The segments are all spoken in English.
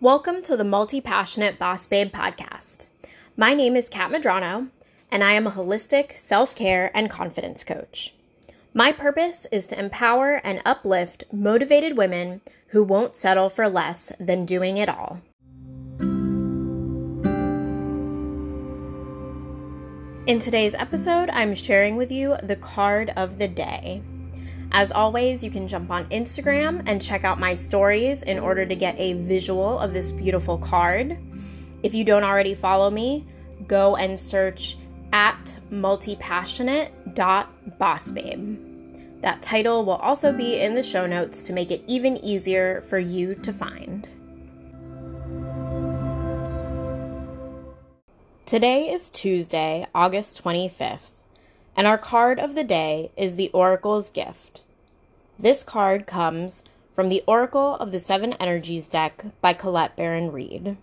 Welcome to the Multi Passionate Boss Babe podcast. My name is Kat Madrano, and I am a holistic self care and confidence coach. My purpose is to empower and uplift motivated women who won't settle for less than doing it all. In today's episode, I'm sharing with you the card of the day. As always, you can jump on Instagram and check out my stories in order to get a visual of this beautiful card. If you don't already follow me, go and search at multipassionate.bossbabe. That title will also be in the show notes to make it even easier for you to find. Today is Tuesday, August 25th, and our card of the day is the Oracle's Gift. This card comes from the Oracle of the Seven Energies deck by Colette Baron Reid.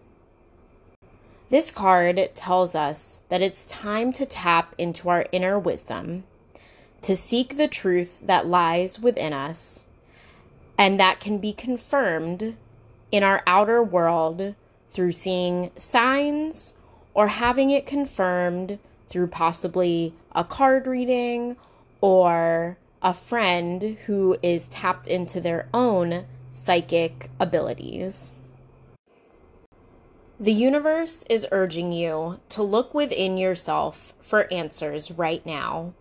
This card tells us that it's time to tap into our inner wisdom, to seek the truth that lies within us, and that can be confirmed in our outer world through seeing signs or having it confirmed through possibly a card reading or a friend who is tapped into their own psychic abilities. The universe is urging you to look within yourself for answers right now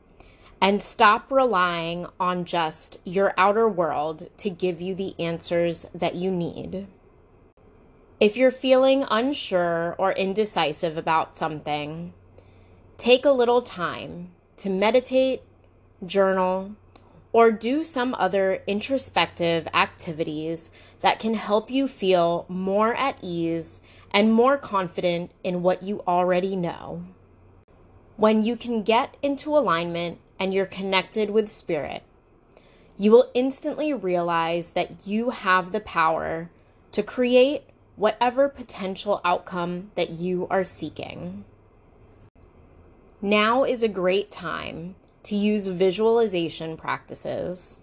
and stop relying on just your outer world to give you the answers that you need. If you're feeling unsure or indecisive about something, take a little time to meditate, journal, or do some other introspective activities that can help you feel more at ease and more confident in what you already know. When you can get into alignment and you're connected with spirit, you will instantly realize that you have the power to create whatever potential outcome that you are seeking. Now is a great time to use visualization practices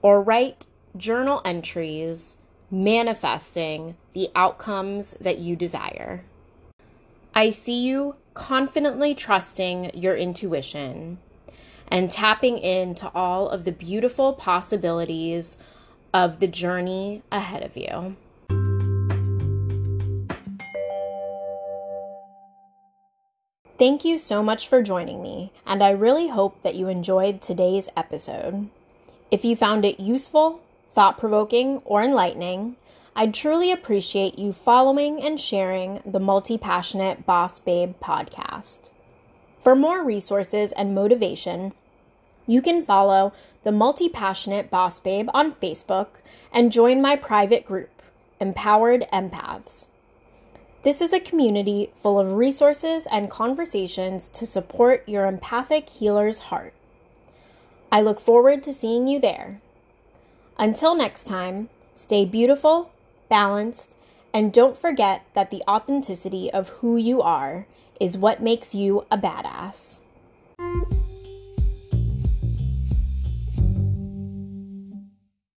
or write journal entries manifesting the outcomes that you desire. I see you confidently trusting your intuition and tapping into all of the beautiful possibilities of the journey ahead of you. Thank you so much for joining me, and I really hope that you enjoyed today's episode. If you found it useful, thought provoking, or enlightening, I'd truly appreciate you following and sharing the Multi Passionate Boss Babe podcast. For more resources and motivation, you can follow the Multi Passionate Boss Babe on Facebook and join my private group, Empowered Empaths. This is a community full of resources and conversations to support your empathic healer's heart. I look forward to seeing you there. Until next time, stay beautiful, balanced, and don't forget that the authenticity of who you are is what makes you a badass.